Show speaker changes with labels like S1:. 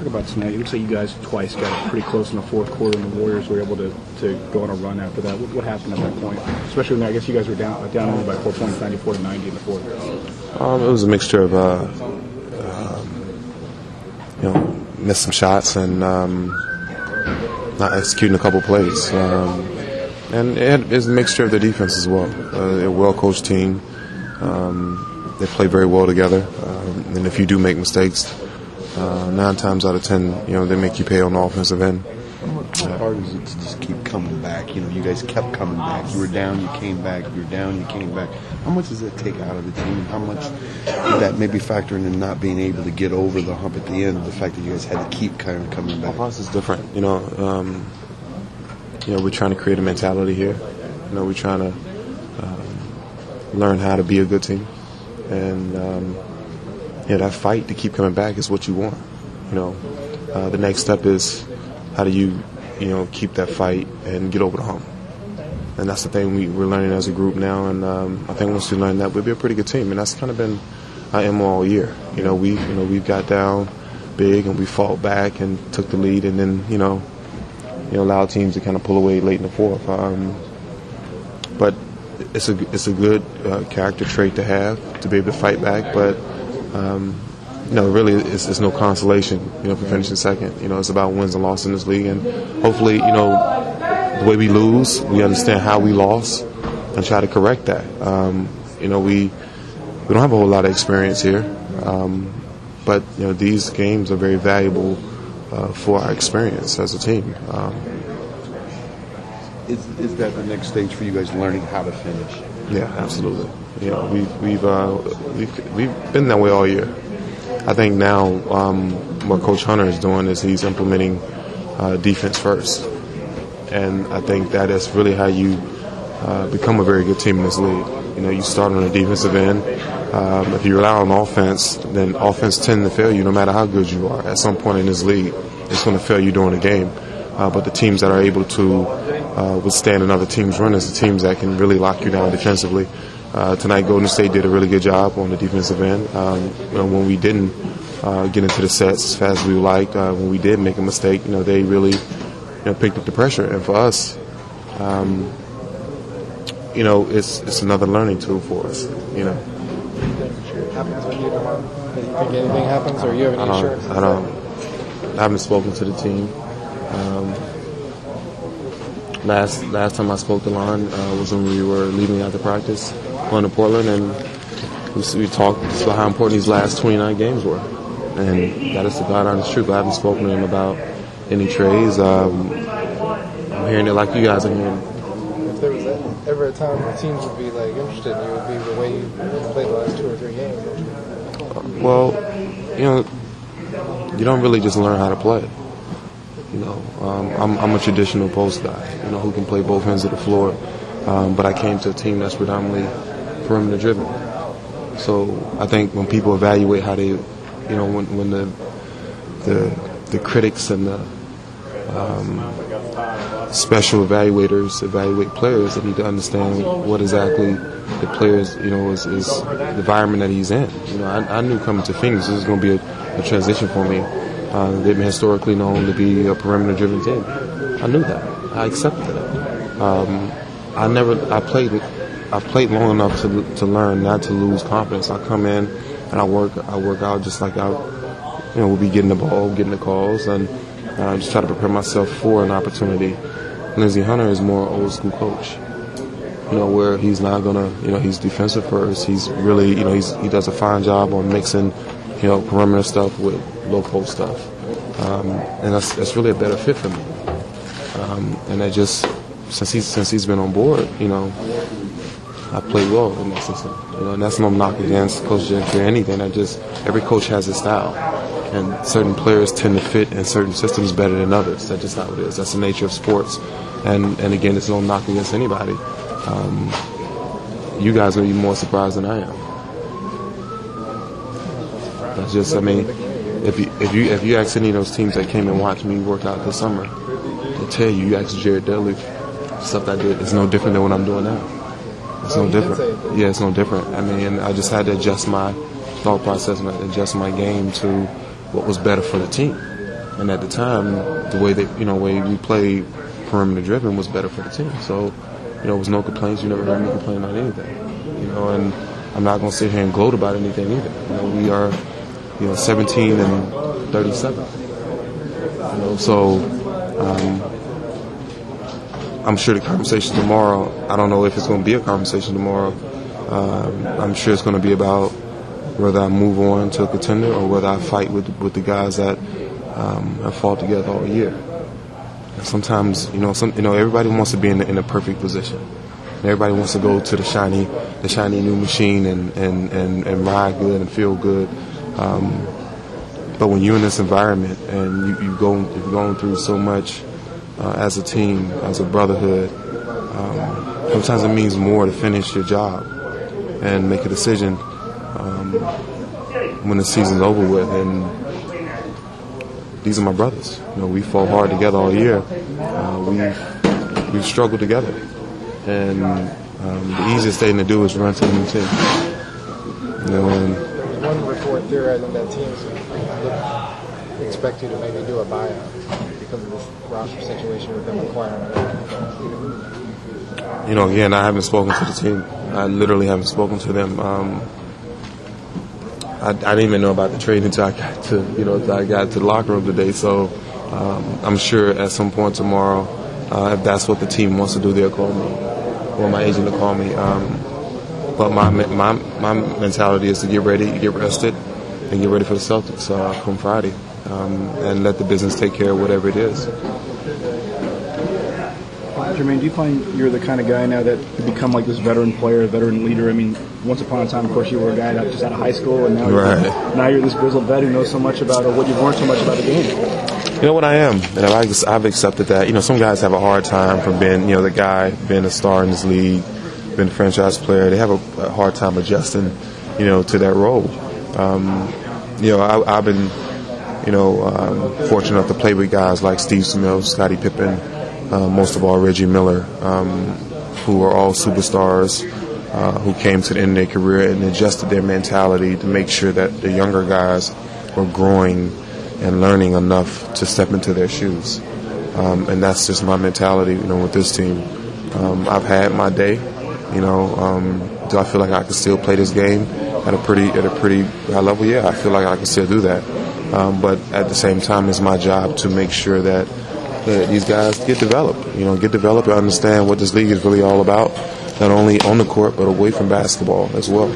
S1: talk about tonight. It looks like you guys twice got pretty close in the fourth quarter, and the Warriors were able to, to go on a run after that. What, what happened at that point? Especially when I guess you guys were down down only by four points, 94 to 90 in the fourth.
S2: Um, it was a mixture of, uh, um, you know, missed some shots and um, not executing a couple plays. Um, and it is a mixture of the defense as well. Uh, a well coached team. Um, they play very well together. Um, and if you do make mistakes, uh, nine times out of ten, you know, they make you pay on the offensive end.
S3: How hard is it to just keep coming back? You know, you guys kept coming back. You were down, you came back. You were down, you came back. How much does that take out of the team? How much did that maybe factor in not being able to get over the hump at the end? The fact that you guys had to keep kind of coming back.
S2: Us, it's different. You know, um, you know, we're trying to create a mentality here. You know, we're trying to um, learn how to be a good team, and um, you know, that fight to keep coming back is what you want. You know, uh, the next step is how do you, you know, keep that fight and get over the hump. And that's the thing we, we're learning as a group now. And um, I think once we learn that, we'll be a pretty good team. And that's kind of been our MO all year. You know, we, you know, we've got down big and we fought back and took the lead, and then you know, you know, allowed teams to kind of pull away late in the fourth. Um, but it's a it's a good uh, character trait to have to be able to fight back. But um, you know, really, it's, it's no consolation, you know, for finishing second. You know, it's about wins and losses in this league, and hopefully, you know, the way we lose, we understand how we lost and try to correct that. Um, you know, we we don't have a whole lot of experience here, um, but you know, these games are very valuable uh, for our experience as a team. Um,
S3: Is, is that the next stage for you guys learning how to finish?
S2: Yeah, absolutely. You know, we've we've uh, we've we've been that way all year. I think now um, what Coach Hunter is doing is he's implementing uh, defense first, and I think that is really how you uh, become a very good team in this league. You know, you start on the defensive end. Um, if you rely on offense, then offense tends to fail you no matter how good you are. At some point in this league, it's going to fail you during the game. Uh, but the teams that are able to uh, withstand another team's run is the teams that can really lock you down defensively. Uh, tonight, Golden State did a really good job on the defensive end. Um, you know, when we didn't uh, get into the sets as fast as we would like, uh, when we did make a mistake, you know, they really you know, picked up the pressure. And for us, um, you know, it's it's another learning tool for us. You know.
S4: happens you tomorrow? Do you think anything happens, or you have any
S2: I don't. I don't. I haven't spoken to the team. Um, last last time I spoke to Lon uh, was when we were leaving after practice, going to Portland, and we, we talked about how important these last 29 games were. And that is the God honest truth. I haven't spoken to him about any trades. Um, I'm hearing it like you guys are hearing.
S4: If there was ever a time the teams would be like interested, in you, it would be the way you played the last two or three games.
S2: Well, you know, you don't really just learn how to play. You know, um, I'm, I'm a traditional post guy, you know, who can play both ends of the floor. Um, but I came to a team that's predominantly perimeter driven. So I think when people evaluate how they, you know, when, when the, the the critics and the um, special evaluators evaluate players, they need to understand what exactly the players, you know, is, is the environment that he's in. You know, I, I knew coming to Phoenix this was going to be a, a transition for me. Uh, they've been historically known to be a perimeter-driven team. I knew that. I accepted that. Um, I never. I played. I played long enough to to learn not to lose confidence. I come in and I work. I work out just like I, you know, will be getting the ball, getting the calls, and uh, just try to prepare myself for an opportunity. Lindsey Hunter is more old school coach. You know, where he's not gonna. You know, he's defensive first. He's really. You know, he's he does a fine job on mixing. You know, perimeter stuff with post stuff, um, and that's that's really a better fit for me. Um, and I just since he's since he's been on board, you know, I play well in that system. You know, and that's no knock against Coach Gentry or anything. I just every coach has his style, and certain players tend to fit in certain systems better than others. That's just how it is. That's the nature of sports. And and again, it's no knock against anybody. Um, you guys are even more surprised than I am. That's just, I mean, if you if you if you ask any of those teams that came and watched me work out this summer, they'll tell you. You ask Jared Dudley, stuff I did, is no different than what I'm doing now. It's no
S4: Oh,
S2: different. Yeah, it's no different. I mean, I just had to adjust my thought process and adjust my game to what was better for the team. And at the time, the way that you know way we played perimeter driven was better for the team. So, you know, it was no complaints. You never heard me complain about anything. You know, and I'm not going to sit here and gloat about anything either. You know, we are, you know, 17 and 37. You know, so um, I'm sure the conversation tomorrow. I don't know if it's going to be a conversation tomorrow. Um, I'm sure it's going to be about whether I move on to a contender or whether I fight with with the guys that um, have fought together all year. Sometimes, you know, some you know everybody wants to be in in a perfect position. Everybody wants to go to the shiny, the shiny new machine and and, and, and ride good and feel good. Um, but when you're in this environment and you, you go, you're going through so much uh, as a team, as a brotherhood, um, sometimes it means more to finish your job and make a decision um, when the season's over with. And these are my brothers. You know, we fought hard together all year. Uh, we've we've struggled together, and um, the easiest thing to do is run to the new team. You know, and
S4: Theorizing that teams expect you to maybe do a buyout because of this roster situation with them acquiring.
S2: you know, again, I haven't spoken to the team. I literally haven't spoken to them. Um, I, I didn't even know about the trade until I got to, you know, I got to the locker room today. So um, I'm sure at some point tomorrow, uh, if that's what the team wants to do, they'll call me, or my agent will call me. Um, but my my my mentality is to get ready, get rested, and get ready for the Celtics uh, come Friday, um, and let the business take care of whatever it is.
S1: Jermaine, do you find you're the kind of guy now that you become like this veteran player, veteran leader? I mean, once upon a time, of course, you were a guy that just out of high school, and now you're, now you're this grizzled vet who knows so much about or what you've learned so much about the game.
S2: You know what I am, and I've, I've accepted that. You know, some guys have a hard time from being, you know, the guy being a star in this league, being a franchise player. They have a, a hard time adjusting, you know, to that role. Um, you know, I, I've been, you know, um, fortunate enough to play with guys like Steve Smith, Scottie Pippen, uh, most of all Reggie Miller, um, who are all superstars. Uh, who came to the end of their career and adjusted their mentality to make sure that the younger guys were growing and learning enough to step into their shoes. Um, and that's just my mentality, you know, with this team. Um, I've had my day, you know. Um, do I feel like I can still play this game at a pretty at a pretty high level? Yeah, I feel like I can still do that. Um, but at the same time, it's my job to make sure that, that these guys get developed. You know, get developed and understand what this league is really all about, not only on the court but away from basketball as well.